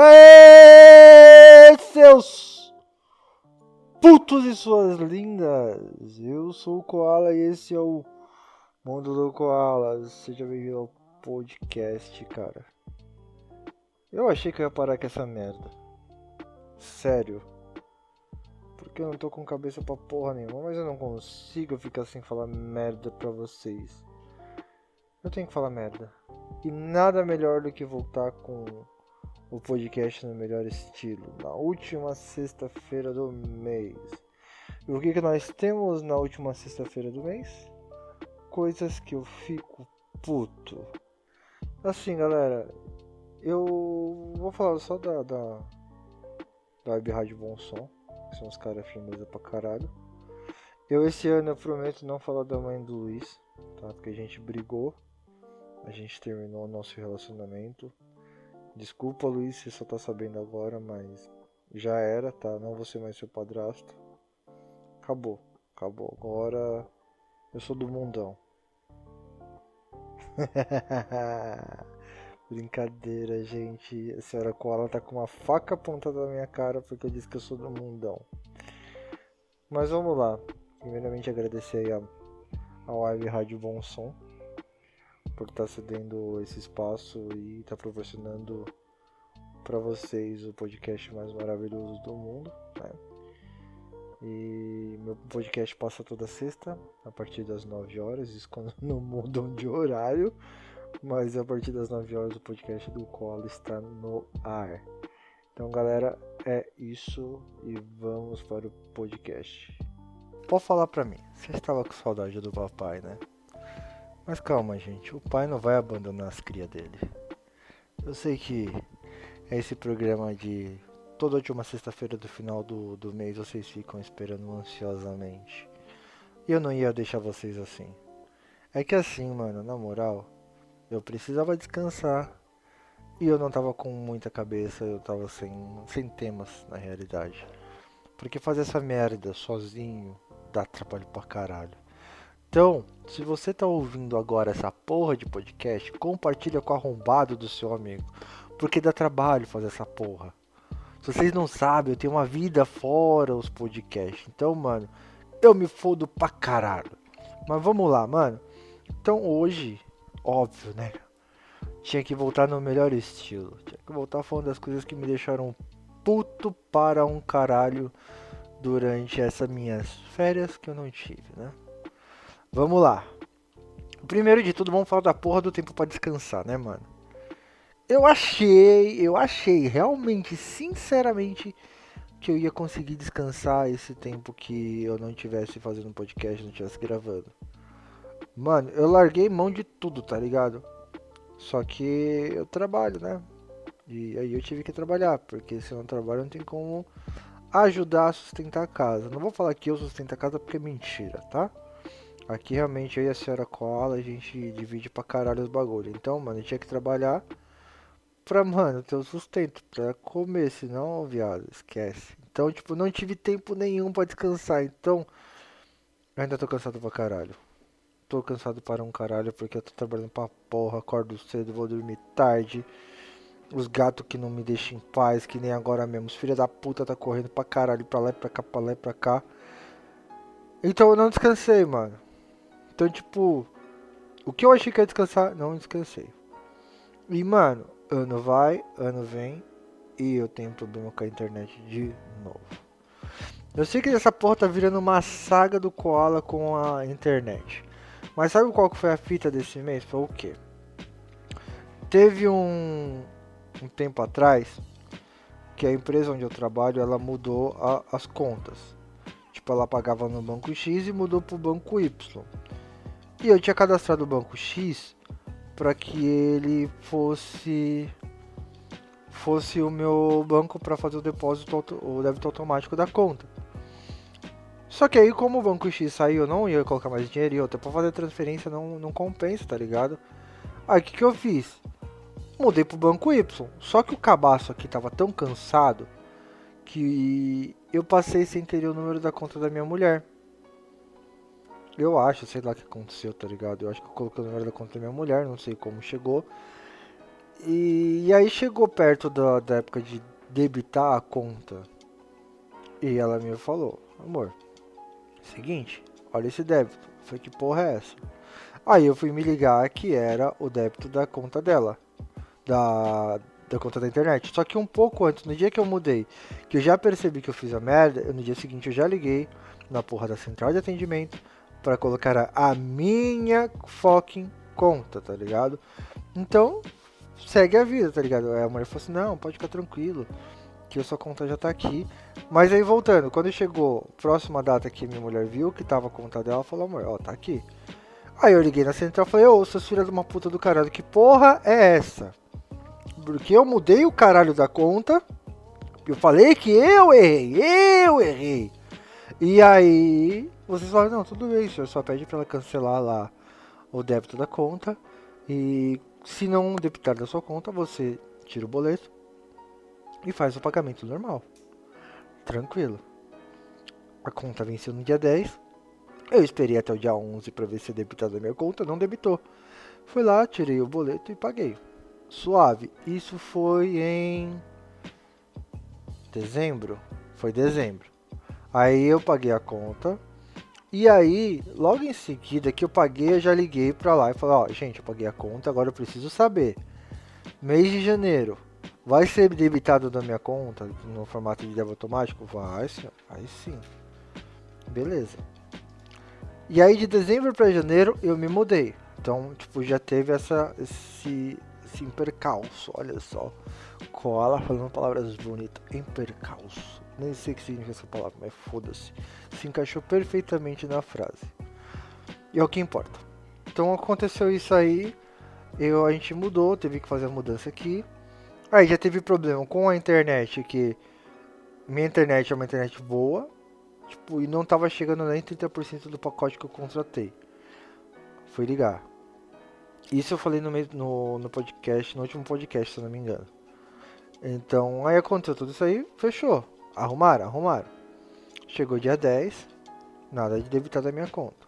aí, seus putos e suas lindas? Eu sou o Koala e esse é o Mundo do Koala. Seja bem-vindo ao podcast, cara. Eu achei que eu ia parar com essa merda. Sério. Porque eu não tô com cabeça pra porra nenhuma, mas eu não consigo ficar sem falar merda pra vocês. Eu tenho que falar merda. E nada melhor do que voltar com o podcast no melhor estilo, na última sexta-feira do mês. E o que, que nós temos na última sexta-feira do mês? Coisas que eu fico puto. Assim, galera, eu vou falar só da, da, da Web Rádio Bom Som, que são os caras firmeza pra caralho. Eu esse ano eu prometo não falar da mãe do Luiz, tá? Porque a gente brigou, a gente terminou o nosso relacionamento. Desculpa, Luiz, você só tá sabendo agora, mas já era, tá? Não vou ser mais seu padrasto. Acabou, acabou. Agora eu sou do mundão. Brincadeira, gente. A senhora Koala tá com uma faca apontada na minha cara porque eu disse que eu sou do mundão. Mas vamos lá. Primeiramente agradecer aí a, a Web Rádio Bom Som por estar tá cedendo esse espaço e estar tá proporcionando para vocês o podcast mais maravilhoso do mundo. Né? E meu podcast passa toda sexta, a partir das 9 horas, isso quando não mudam de horário, mas a partir das 9 horas o podcast do Colo está no ar. Então, galera, é isso e vamos para o podcast. Pode falar pra mim, você estava com saudade do papai, né? Mas calma, gente, o pai não vai abandonar as crias dele. Eu sei que é esse programa de toda última sexta-feira do final do, do mês vocês ficam esperando ansiosamente. E eu não ia deixar vocês assim. É que assim, mano, na moral, eu precisava descansar. E eu não tava com muita cabeça, eu tava sem, sem temas na realidade. Porque fazer essa merda sozinho dá trabalho pra caralho. Então, se você tá ouvindo agora essa porra de podcast, compartilha com o arrombado do seu amigo. Porque dá trabalho fazer essa porra. Se vocês não sabem, eu tenho uma vida fora os podcasts. Então, mano, eu me fodo pra caralho. Mas vamos lá, mano. Então hoje, óbvio, né? Tinha que voltar no melhor estilo. Tinha que voltar falando das coisas que me deixaram puto para um caralho durante essas minhas férias que eu não tive, né? Vamos lá. Primeiro de tudo, vamos falar da porra do tempo para descansar, né, mano? Eu achei, eu achei realmente, sinceramente, que eu ia conseguir descansar esse tempo que eu não tivesse fazendo podcast, não tivesse gravando. Mano, eu larguei mão de tudo, tá ligado? Só que eu trabalho, né? E aí eu tive que trabalhar, porque se eu não trabalho não tem como ajudar a sustentar a casa. Não vou falar que eu sustento a casa porque é mentira, tá? Aqui realmente eu e a senhora Koala, a gente divide pra caralho os bagulho. Então, mano, gente tinha que trabalhar pra, mano, ter o sustento, pra comer, senão, viado, esquece. Então, tipo, não tive tempo nenhum pra descansar. Então, eu ainda tô cansado pra caralho. Tô cansado para um caralho porque eu tô trabalhando pra porra, acordo cedo, vou dormir tarde. Os gatos que não me deixam em paz, que nem agora mesmo. Os filhos da puta tá correndo pra caralho, pra lá e pra cá, pra lá e pra cá. Então eu não descansei, mano. Então, tipo, o que eu achei que ia descansar, não descansei. E, mano, ano vai, ano vem, e eu tenho problema com a internet de novo. Eu sei que essa porra tá virando uma saga do Koala com a internet. Mas sabe qual que foi a fita desse mês? Foi o quê? Teve um, um tempo atrás que a empresa onde eu trabalho ela mudou a, as contas. Tipo, ela pagava no banco X e mudou pro banco Y. E eu tinha cadastrado o banco X para que ele fosse fosse o meu banco para fazer o depósito o débito automático da conta. Só que aí como o banco X saiu, não ia colocar mais dinheiro e outra para fazer transferência não, não compensa, tá ligado? Aí o que, que eu fiz? Mudei pro banco Y. Só que o cabaço aqui tava tão cansado que eu passei sem querer o número da conta da minha mulher. Eu acho, sei lá o que aconteceu, tá ligado? Eu acho que eu coloquei o número da conta da minha mulher, não sei como chegou. E, e aí chegou perto da, da época de debitar a conta. E ela me falou, amor, seguinte, olha esse débito. Foi que porra é essa? Aí eu fui me ligar que era o débito da conta dela. Da, da conta da internet. Só que um pouco antes, no dia que eu mudei, que eu já percebi que eu fiz a merda, no dia seguinte eu já liguei na porra da central de atendimento para colocar a minha fucking conta, tá ligado? Então, segue a vida, tá ligado? Aí a mulher falou assim: não, pode ficar tranquilo, que a sua conta já tá aqui. Mas aí voltando, quando chegou próxima data que minha mulher viu que tava a conta dela, falou: amor, ó, tá aqui. Aí eu liguei na central e falei: ô, seus filhos de uma puta do caralho, que porra é essa? Porque eu mudei o caralho da conta. Eu falei que eu errei, eu errei. E aí, vocês falam, não, tudo bem, senhor, só pede para ela cancelar lá o débito da conta. E se não debitar da sua conta, você tira o boleto e faz o pagamento normal. Tranquilo. A conta venceu no dia 10. Eu esperei até o dia 11 para ver se debitar da minha conta, não debitou. Fui lá, tirei o boleto e paguei. Suave. Isso foi em dezembro. Foi dezembro. Aí eu paguei a conta. E aí, logo em seguida que eu paguei, eu já liguei pra lá e falei, ó, gente, eu paguei a conta, agora eu preciso saber. Mês de janeiro, vai ser debitado da minha conta no formato de débito automático? Vai, senhor. Aí sim. Beleza. E aí de dezembro para janeiro eu me mudei. Então, tipo, já teve essa esse, esse impercalço, olha só. Cola falando palavras bonitas, impercalço. Nem sei o que significa essa palavra, mas foda-se. Se encaixou perfeitamente na frase. E é o que importa. Então aconteceu isso aí. Eu, a gente mudou, teve que fazer a mudança aqui. Aí já teve problema com a internet, que minha internet é uma internet boa. Tipo, e não tava chegando nem 30% do pacote que eu contratei. Fui ligar. Isso eu falei no, no, no podcast, no último podcast, se não me engano. Então, aí aconteceu tudo isso aí, fechou. Arrumaram? Arrumaram. Chegou dia 10, nada de debitar da minha conta.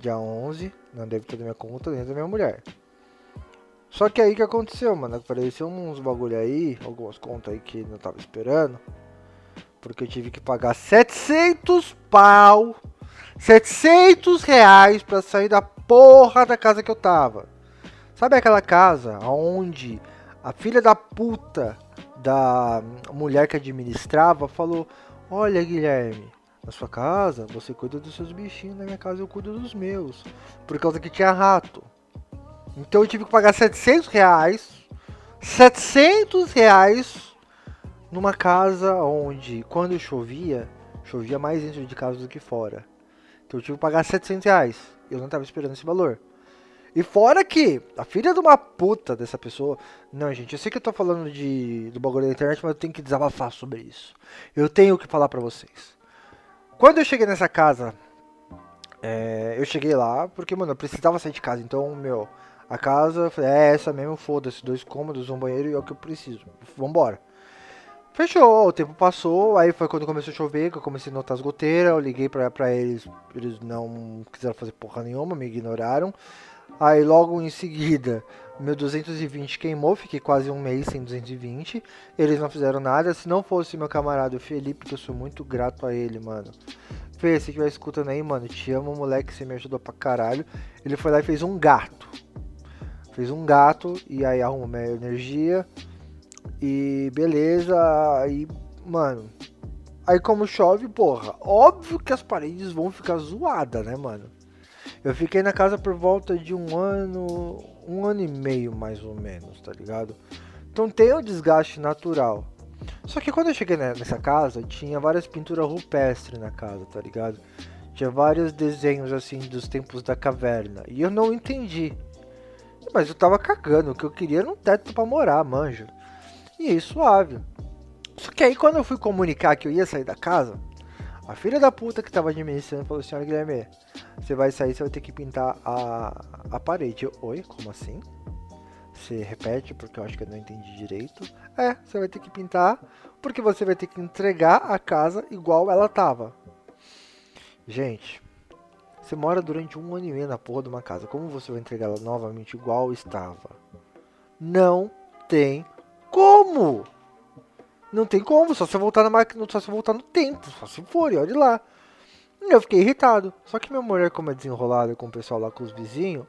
Dia 11, não debitar da minha conta nem da minha mulher. Só que aí que aconteceu, mano? Apareceu uns bagulho aí, algumas contas aí que não tava esperando. Porque eu tive que pagar 700 pau, 700 reais pra sair da porra da casa que eu tava. Sabe aquela casa onde a filha da puta da mulher que administrava falou: Olha, Guilherme, na sua casa você cuida dos seus bichinhos, na minha casa eu cuido dos meus. Por causa que tinha rato. Então eu tive que pagar 700 reais. 700 reais numa casa onde, quando chovia, chovia mais dentro de casa do que fora. Então eu tive que pagar 700 reais. Eu não estava esperando esse valor. E fora que a filha de uma puta dessa pessoa. Não, gente, eu sei que eu tô falando de, do bagulho da internet, mas eu tenho que desabafar sobre isso. Eu tenho que falar pra vocês. Quando eu cheguei nessa casa, é, eu cheguei lá porque, mano, eu precisava sair de casa. Então, meu, a casa é essa mesmo, foda-se, dois cômodos, um banheiro e é o que eu preciso. Vambora. Fechou, o tempo passou, aí foi quando começou a chover, que eu comecei a notar as goteiras, eu liguei pra, pra eles, eles não quiseram fazer porra nenhuma, me ignoraram. Aí logo em seguida, meu 220 queimou, fiquei quase um mês sem 220. Eles não fizeram nada. Se não fosse meu camarada Felipe, que eu sou muito grato a ele, mano. Fê, se estiver escutando aí, mano, te amo, moleque, você me ajudou pra caralho. Ele foi lá e fez um gato. Fez um gato e aí arrumou minha energia. E beleza, aí, mano. Aí como chove, porra, óbvio que as paredes vão ficar zoadas, né, mano? Eu fiquei na casa por volta de um ano, um ano e meio mais ou menos, tá ligado? Então tem o desgaste natural. Só que quando eu cheguei nessa casa, tinha várias pinturas rupestres na casa, tá ligado? Tinha vários desenhos assim dos tempos da caverna. E eu não entendi. Mas eu tava cagando, o que eu queria era um teto para morar, manja. E aí, suave. Só que aí quando eu fui comunicar que eu ia sair da casa, a filha da puta que tava administrando falou assim, olha Guilherme, você vai sair, você vai ter que pintar a, a parede. Eu, Oi, como assim? Você repete, porque eu acho que eu não entendi direito. É, você vai ter que pintar, porque você vai ter que entregar a casa igual ela tava. Gente, você mora durante um ano e meio na porra de uma casa. Como você vai entregar ela novamente igual estava? Não tem como. Não tem como, só se eu voltar na máquina, só se eu voltar no tempo, só se for, e olha lá. Eu fiquei irritado. Só que minha mulher, como é desenrolada com o pessoal lá com os vizinhos,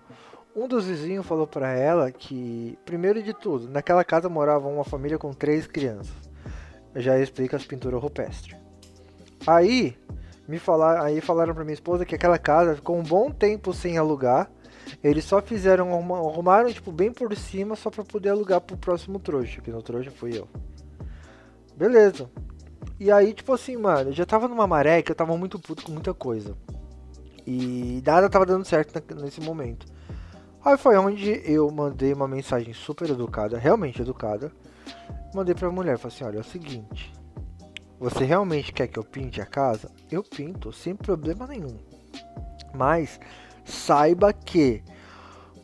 um dos vizinhos falou para ela que, primeiro de tudo, naquela casa morava uma família com três crianças. Eu já explico as pinturas rupestres. Aí, me falaram, aí falaram para minha esposa que aquela casa ficou um bom tempo sem alugar. Eles só fizeram, arrumaram tipo bem por cima só para poder alugar pro próximo trouxa, que no trouxa fui eu. Beleza. E aí, tipo assim, mano, eu já tava numa maré que eu tava muito puto com muita coisa. E nada tava dando certo nesse momento. Aí foi onde eu mandei uma mensagem super educada, realmente educada. Mandei pra mulher, falei assim, olha, é o seguinte. Você realmente quer que eu pinte a casa? Eu pinto, sem problema nenhum. Mas saiba que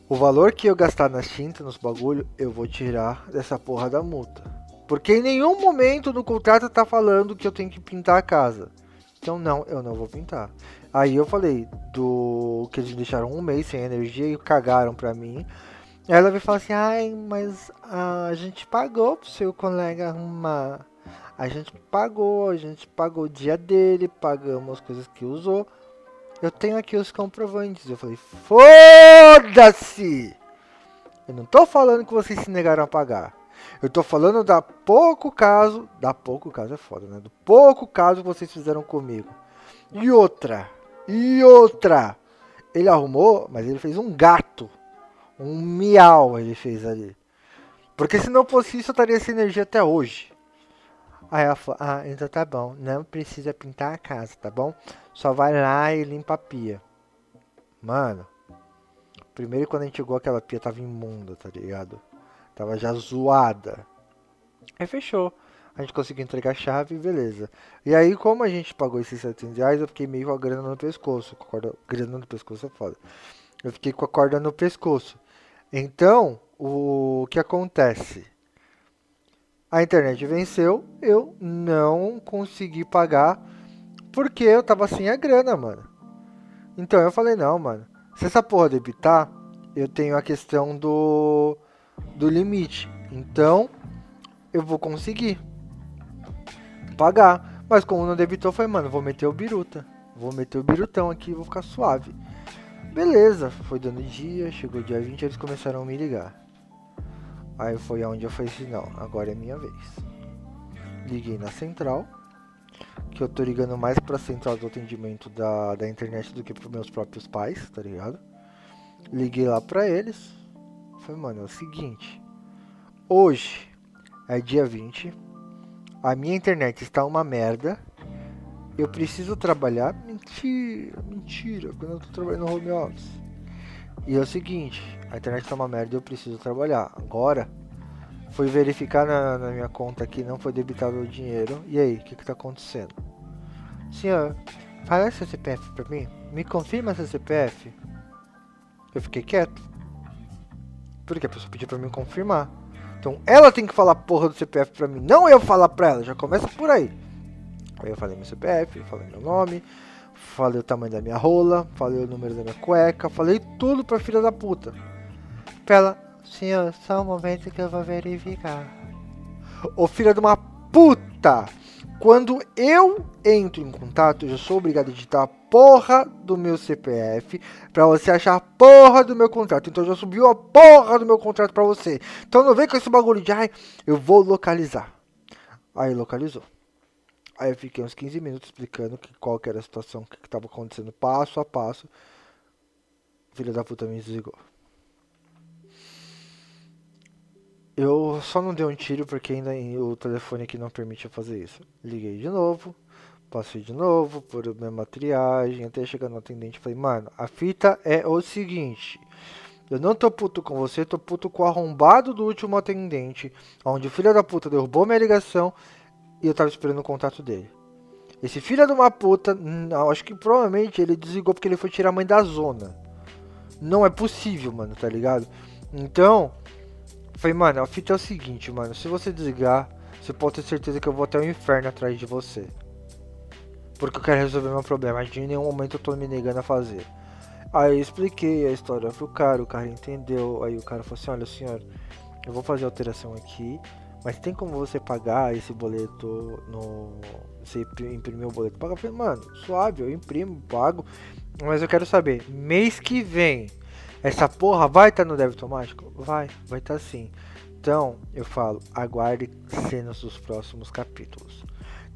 o valor que eu gastar nas tintas, nos bagulho, eu vou tirar dessa porra da multa. Porque em nenhum momento do contrato tá falando que eu tenho que pintar a casa. Então não, eu não vou pintar. Aí eu falei do que eles deixaram um mês sem energia e cagaram pra mim. Aí ela veio falar assim, ai, mas a gente pagou pro seu colega arrumar. A gente pagou, a gente pagou o dia dele, pagamos as coisas que usou. Eu tenho aqui os comprovantes. Eu falei, foda-se! Eu não tô falando que vocês se negaram a pagar. Eu tô falando da pouco caso. Da pouco caso é foda, né? Do pouco caso que vocês fizeram comigo. E outra. E outra. Ele arrumou, mas ele fez um gato. Um miau ele fez ali. Porque se não fosse isso, eu estaria sem energia até hoje. Aí ela falou, ah, então tá bom. Não precisa pintar a casa, tá bom? Só vai lá e limpa a pia. Mano. Primeiro quando a gente chegou aquela pia tava imunda, tá ligado? Tava já zoada. Aí fechou. A gente conseguiu entregar a chave beleza. E aí, como a gente pagou esses 700 reais, eu fiquei meio com a grana no pescoço. Com a corda, grana no pescoço é foda. Eu fiquei com a corda no pescoço. Então, o que acontece? A internet venceu, eu não consegui pagar porque eu tava sem a grana, mano. Então eu falei, não, mano. Se essa porra debitar, eu tenho a questão do do limite. Então, eu vou conseguir pagar. Mas como não debitou, foi, mano, vou meter o biruta. Vou meter o birutão aqui vou ficar suave. Beleza, foi dando dia, chegou dia 20, eles começaram a me ligar. Aí foi onde eu falei assim, não, agora é minha vez. Liguei na central, que eu tô ligando mais pra central do atendimento da, da internet do que pros meus próprios pais, tá ligado? Liguei lá pra eles, Falei, mano, é o seguinte. Hoje é dia 20. A minha internet está uma merda. Eu preciso trabalhar. Mentira, mentira. Quando eu tô trabalhando no home office. E é o seguinte, a internet está uma merda e eu preciso trabalhar. Agora, fui verificar na, na, minha conta aqui, não foi debitado o dinheiro. E aí, o que que tá acontecendo? Senhor, fala seu CPF pra mim. Me confirma seu CPF. Eu fiquei quieto. Porque a pessoa pediu pra mim confirmar. Então ela tem que falar a porra do CPF pra mim, não eu falar pra ela, já começa por aí. Aí eu falei meu CPF, falei meu nome, falei o tamanho da minha rola, falei o número da minha cueca, falei tudo pra filha da puta. Pra ela, senhor, só um momento que eu vou verificar. Ô filha de uma puta! Quando eu entro em contato, eu sou obrigado a digitar a porra do meu CPF para você achar a porra do meu contrato. Então já subiu a porra do meu contrato para você. Então não vem com esse bagulho de ai, eu vou localizar. Aí localizou. Aí eu fiquei uns 15 minutos explicando que, qual que era a situação, o que estava acontecendo passo a passo. Filha da puta me desligou. Eu só não dei um tiro porque ainda o telefone aqui não permite fazer isso. Liguei de novo, passei de novo por mesma triagem, até chegar no atendente. Falei, mano, a fita é o seguinte. Eu não tô puto com você, tô puto com o arrombado do último atendente, onde o filho da puta derrubou minha ligação e eu tava esperando o contato dele. Esse filho de uma puta, não, acho que provavelmente ele desligou porque ele foi tirar a mãe da zona. Não é possível, mano, tá ligado? Então, Falei, mano, a fita é o seguinte, mano. Se você desligar, você pode ter certeza que eu vou até o inferno atrás de você. Porque eu quero resolver meu problema. De nenhum momento eu tô me negando a fazer. Aí eu expliquei a história pro cara, o cara entendeu. Aí o cara falou assim: olha, senhor, eu vou fazer alteração aqui, mas tem como você pagar esse boleto no. Você imprimir o boleto? Paga, falei, mano, suave, eu imprimo, pago. Mas eu quero saber, mês que vem, essa porra vai estar tá no débito automático? Vai, vai estar tá sim. Então, eu falo, aguarde cenas dos próximos capítulos.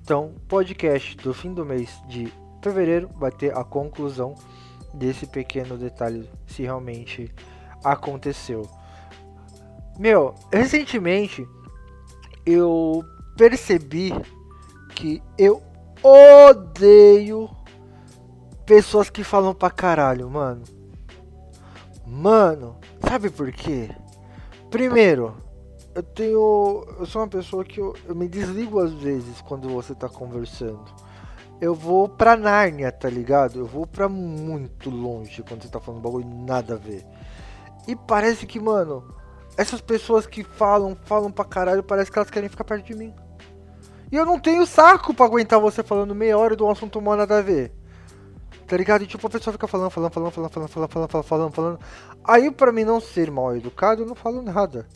Então, podcast do fim do mês de fevereiro vai ter a conclusão desse pequeno detalhe se realmente aconteceu. Meu, recentemente eu percebi que eu odeio pessoas que falam pra caralho, mano. Mano, sabe por quê? Primeiro, eu tenho. Eu sou uma pessoa que eu, eu me desligo às vezes quando você tá conversando. Eu vou pra Nárnia, tá ligado? Eu vou pra muito longe quando você tá falando bagulho nada a ver. E parece que, mano, essas pessoas que falam, falam pra caralho, parece que elas querem ficar perto de mim. E eu não tenho saco pra aguentar você falando meia hora de um assunto mal nada a ver. Tá ligado? E tipo, a pessoa fica falando, falando, falando, falando, falando, falando, falando, falando, falando. Aí pra mim não ser mal educado, eu não falo nada.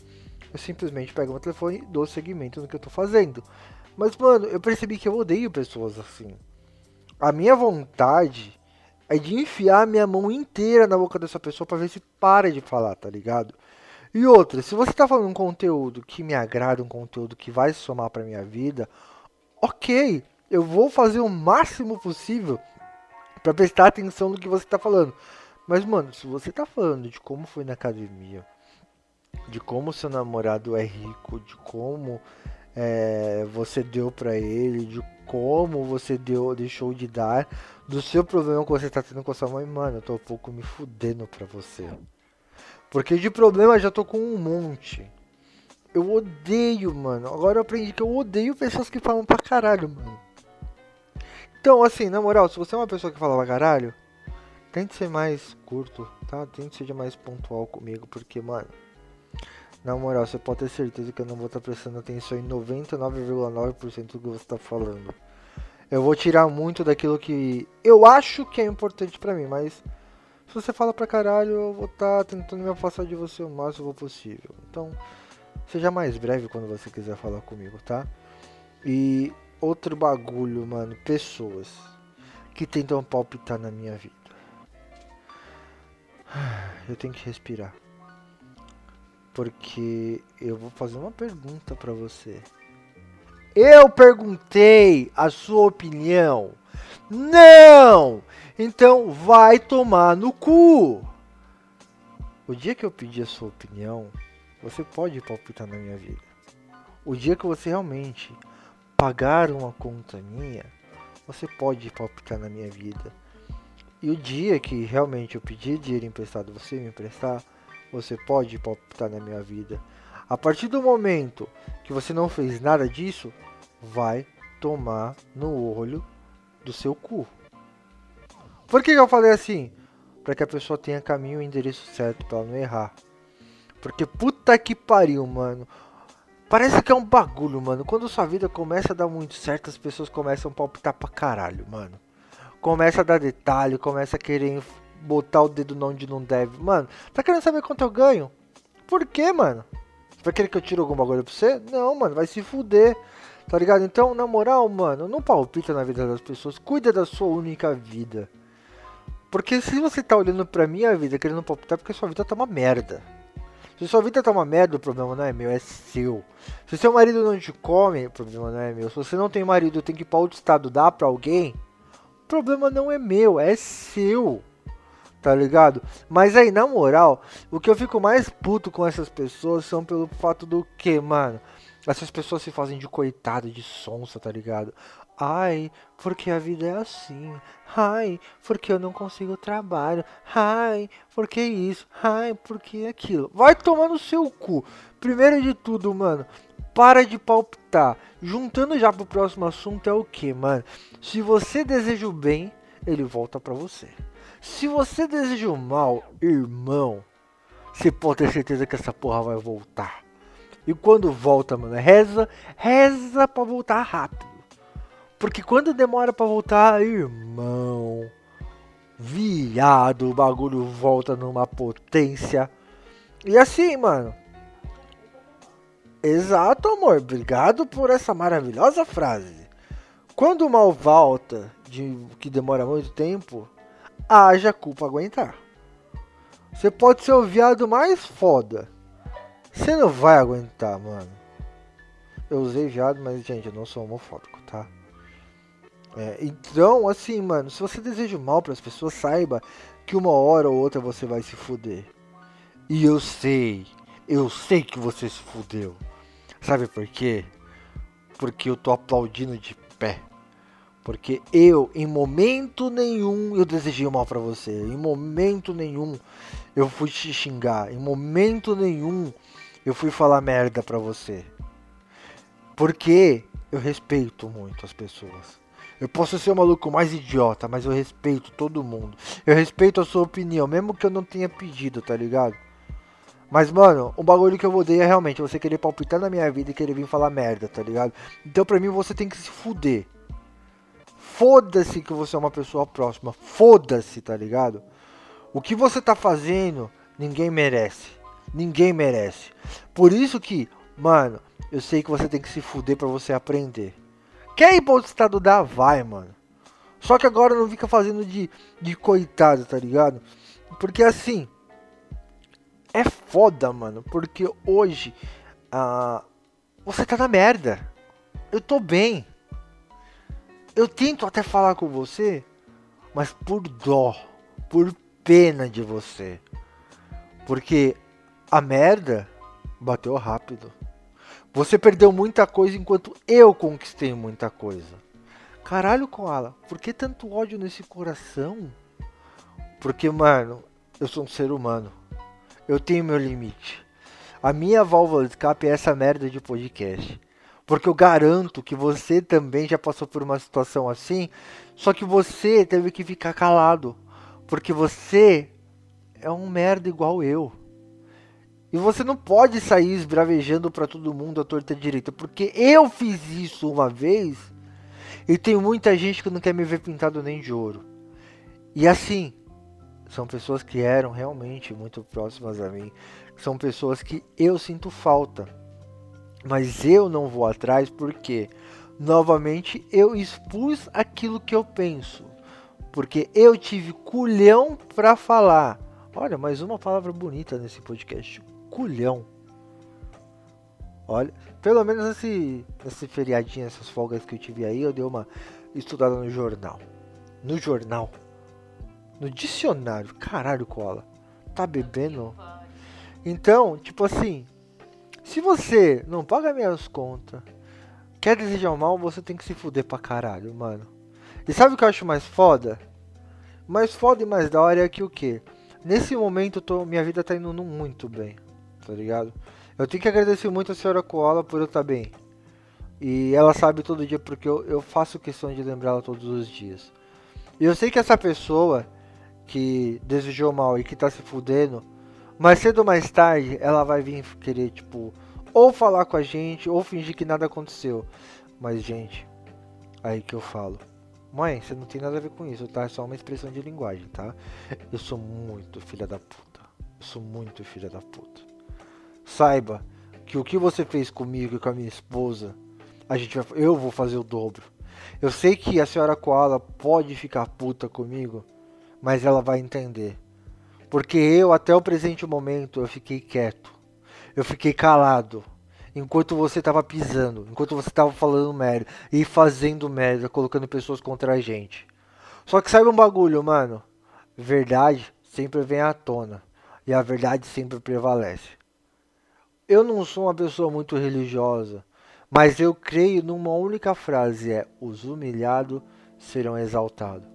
Eu simplesmente pego meu telefone e dou seguimento no que eu tô fazendo. Mas, mano, eu percebi que eu odeio pessoas assim. A minha vontade é de enfiar minha mão inteira na boca dessa pessoa para ver se para de falar, tá ligado? E outra, se você tá falando um conteúdo que me agrada, um conteúdo que vai somar pra minha vida, ok, eu vou fazer o máximo possível para prestar atenção no que você tá falando. Mas, mano, se você tá falando de como foi na academia, de como seu namorado é rico, de como é, você deu para ele, de como você deu, deixou de dar, do seu problema que você tá tendo com a sua mãe, mano, eu tô um pouco me fudendo pra você. Porque de problema já tô com um monte. Eu odeio, mano. Agora eu aprendi que eu odeio pessoas que falam pra caralho, mano. Então, assim, na moral, se você é uma pessoa que fala pra caralho, tente ser mais curto, tá? Tente ser mais pontual comigo, porque, mano, na moral, você pode ter certeza que eu não vou estar prestando atenção em 99,9% do que você tá falando. Eu vou tirar muito daquilo que eu acho que é importante pra mim, mas se você fala pra caralho, eu vou estar tá tentando me afastar de você o máximo possível. Então, seja mais breve quando você quiser falar comigo, tá? E outro bagulho, mano, pessoas que tentam palpitar na minha vida. Eu tenho que respirar. Porque eu vou fazer uma pergunta para você. Eu perguntei a sua opinião. Não! Então vai tomar no cu. O dia que eu pedir a sua opinião, você pode palpitar na minha vida. O dia que você realmente pagar uma conta minha, você pode palpitar na minha vida. E o dia que realmente eu pedir dinheiro emprestado, você me emprestar, você pode palpitar na minha vida. A partir do momento que você não fez nada disso, vai tomar no olho do seu cu. Por que eu falei assim? Para que a pessoa tenha caminho e endereço certo para não errar. Porque puta que pariu, mano. Parece que é um bagulho, mano. Quando sua vida começa a dar muito certo, as pessoas começam a palpitar pra caralho, mano. Começa a dar detalhe, começa a querer botar o dedo onde não deve. Mano, tá querendo saber quanto eu ganho? Por que, mano? Vai querer que eu tire algum bagulho pra você? Não, mano, vai se fuder. Tá ligado? Então, na moral, mano, não palpita na vida das pessoas. Cuida da sua única vida. Porque se você tá olhando pra minha vida querendo palpitar, é porque sua vida tá uma merda. Se sua vida tá uma merda, o problema não é meu, é seu. Se seu marido não te come, o problema não é meu. Se você não tem marido tem que ir pra outro estado dar pra alguém, o problema não é meu, é seu. Tá ligado? Mas aí, na moral, o que eu fico mais puto com essas pessoas são pelo fato do que, mano? Essas pessoas se fazem de coitado, de sonsa, tá ligado? Ai, porque a vida é assim. Ai, porque eu não consigo trabalho. Ai, porque isso. Ai, porque aquilo. Vai tomar no seu cu. Primeiro de tudo, mano, para de palpitar. Juntando já pro próximo assunto é o que, mano? Se você deseja o bem, ele volta para você. Se você deseja o mal, irmão, você pode ter certeza que essa porra vai voltar. E quando volta, mano, reza, reza pra voltar rápido. Porque quando demora para voltar, irmão, viado, o bagulho volta numa potência. E assim, mano, Exato, amor. Obrigado por essa maravilhosa frase. Quando o mal volta, de que demora muito tempo, haja culpa aguentar. Você pode ser o viado mais foda. Você não vai aguentar, mano. Eu usei viado, mas, gente, eu não sou homofóbico, tá? É, então, assim, mano, se você deseja mal para as pessoas, saiba que uma hora ou outra você vai se fuder. E eu sei, eu sei que você se fudeu. Sabe por quê? Porque eu tô aplaudindo de pé. Porque eu, em momento nenhum, eu desejei mal para você. Em momento nenhum, eu fui te xingar. Em momento nenhum, eu fui falar merda pra você. Porque eu respeito muito as pessoas. Eu posso ser o maluco mais idiota, mas eu respeito todo mundo. Eu respeito a sua opinião, mesmo que eu não tenha pedido, tá ligado? Mas, mano, o bagulho que eu odeio é realmente você querer palpitar na minha vida e querer vir falar merda, tá ligado? Então, pra mim, você tem que se fuder. Foda-se que você é uma pessoa próxima. Foda-se, tá ligado? O que você tá fazendo, ninguém merece. Ninguém merece. Por isso que, mano, eu sei que você tem que se fuder pra você aprender. Quer ir para outro estado da vai, mano. Só que agora não fica fazendo de, de coitado, tá ligado? Porque assim. É foda, mano. Porque hoje. Ah, você tá na merda. Eu tô bem. Eu tento até falar com você. Mas por dó. Por pena de você. Porque a merda bateu rápido. Você perdeu muita coisa enquanto eu conquistei muita coisa. Caralho, Koala, por que tanto ódio nesse coração? Porque, mano, eu sou um ser humano. Eu tenho meu limite. A minha válvula de escape é essa merda de podcast. Porque eu garanto que você também já passou por uma situação assim, só que você teve que ficar calado. Porque você é um merda igual eu. E você não pode sair esbravejando para todo mundo a torta direita, porque eu fiz isso uma vez e tem muita gente que não quer me ver pintado nem de ouro. E assim, são pessoas que eram realmente muito próximas a mim, são pessoas que eu sinto falta. Mas eu não vou atrás porque novamente eu expus aquilo que eu penso. Porque eu tive culhão para falar. Olha, mais uma palavra bonita nesse podcast culhão. Olha, pelo menos esse, esse feriadinho, essas folgas que eu tive aí, eu dei uma estudada no jornal. No jornal. No dicionário. Caralho, cola. Tá bebendo? Então, tipo assim. Se você não paga minhas contas, quer desejar mal, você tem que se fuder pra caralho, mano. E sabe o que eu acho mais foda? Mais foda e mais da hora é que o que? Nesse momento, tô, minha vida tá indo muito bem tá ligado? Eu tenho que agradecer muito a senhora Koala por eu estar bem. E ela sabe todo dia porque eu, eu faço questão de lembrá-la todos os dias. E eu sei que essa pessoa que desejou mal e que tá se fudendo, mais cedo ou mais tarde ela vai vir querer, tipo, ou falar com a gente ou fingir que nada aconteceu. Mas, gente, aí que eu falo. Mãe, você não tem nada a ver com isso, tá? É só uma expressão de linguagem, tá? Eu sou muito filha da puta. Eu sou muito filha da puta. Saiba que o que você fez comigo e com a minha esposa, a gente vai, eu vou fazer o dobro. Eu sei que a senhora Koala pode ficar puta comigo, mas ela vai entender. Porque eu, até o presente momento, eu fiquei quieto. Eu fiquei calado. Enquanto você estava pisando, enquanto você estava falando merda e fazendo merda, colocando pessoas contra a gente. Só que sabe um bagulho, mano? Verdade sempre vem à tona. E a verdade sempre prevalece eu não sou uma pessoa muito religiosa, mas eu creio numa única frase: é os humilhados serão exaltados.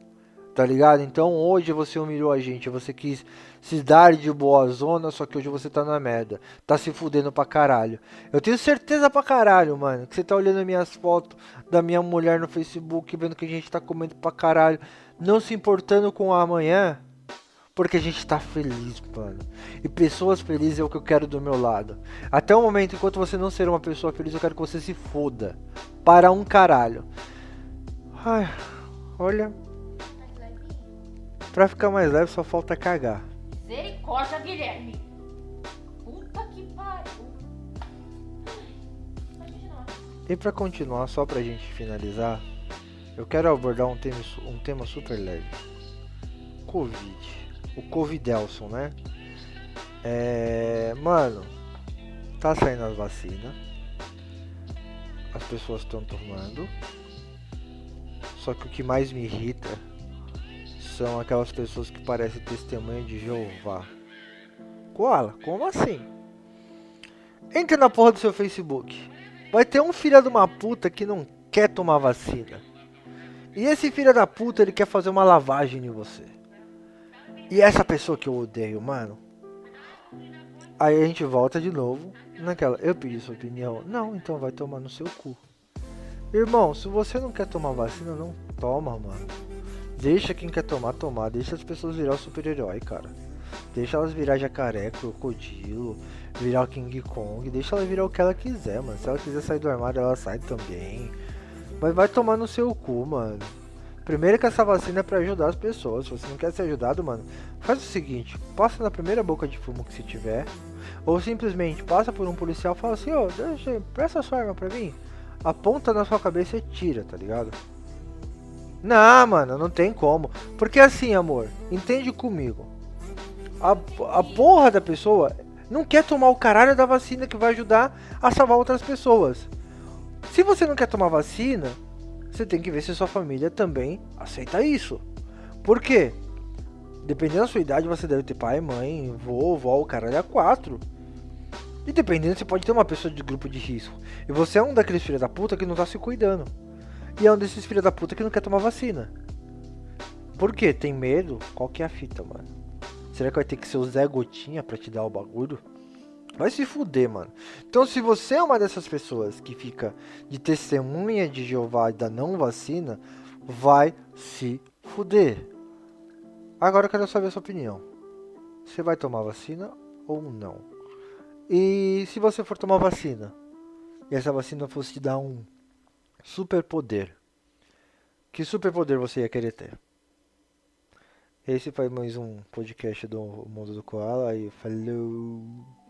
Tá ligado? Então hoje você humilhou a gente, você quis se dar de boa zona, só que hoje você tá na merda. Tá se fudendo pra caralho. Eu tenho certeza pra caralho, mano, que você tá olhando minhas fotos da minha mulher no Facebook, vendo que a gente tá comendo pra caralho, não se importando com o amanhã. Porque a gente tá feliz, mano. E pessoas felizes é o que eu quero do meu lado. Até o momento, enquanto você não ser uma pessoa feliz, eu quero que você se foda. Para um caralho. Ai, olha. Pra ficar mais leve, só falta cagar. Misericórdia, Guilherme. Puta que pariu. E para continuar, só pra gente finalizar, eu quero abordar um tema, um tema super leve. Covid. O Covidelson, né? É. Mano, tá saindo as vacinas. As pessoas estão tomando. Só que o que mais me irrita são aquelas pessoas que parecem testemunha de Jeová. Koala, como assim? Entra na porra do seu Facebook. Vai ter um filho de uma puta que não quer tomar vacina. E esse filho da puta, ele quer fazer uma lavagem em você. E essa pessoa que eu odeio, mano. Aí a gente volta de novo naquela. Eu pedi sua opinião. Não, então vai tomar no seu cu. Irmão, se você não quer tomar vacina, não toma, mano. Deixa quem quer tomar, tomar. Deixa as pessoas virar super-herói, cara. Deixa elas virar jacaré, crocodilo, virar King Kong. Deixa ela virar o que ela quiser, mano. Se ela quiser sair do armário, ela sai também. Mas vai tomar no seu cu, mano. Primeiro que essa vacina é pra ajudar as pessoas. Se você não quer ser ajudado, mano, faz o seguinte: passa na primeira boca de fumo que se tiver. Ou simplesmente passa por um policial e fala assim: ô, oh, deixa, presta sua arma pra mim. Aponta na sua cabeça e tira, tá ligado? Não, mano, não tem como. Porque assim, amor, entende comigo. A, a porra da pessoa não quer tomar o caralho da vacina que vai ajudar a salvar outras pessoas. Se você não quer tomar vacina, você tem que ver se sua família também aceita isso. Por quê? Dependendo da sua idade, você deve ter pai, mãe, vô, vó, o caralho é quatro. E dependendo, você pode ter uma pessoa de grupo de risco. E você é um daqueles filhos da puta que não tá se cuidando. E é um desses filhos da puta que não quer tomar vacina. Por quê? Tem medo? Qual que é a fita, mano? Será que vai ter que ser o Zé Gotinha pra te dar o bagulho? Vai se fuder, mano. Então, se você é uma dessas pessoas que fica de testemunha de Jeová da não vacina, vai se fuder. Agora eu quero saber a sua opinião. Você vai tomar vacina ou não? E se você for tomar vacina, e essa vacina fosse te dar um superpoder, que superpoder você ia querer ter? Esse foi mais um podcast do Mundo do Koala e falou.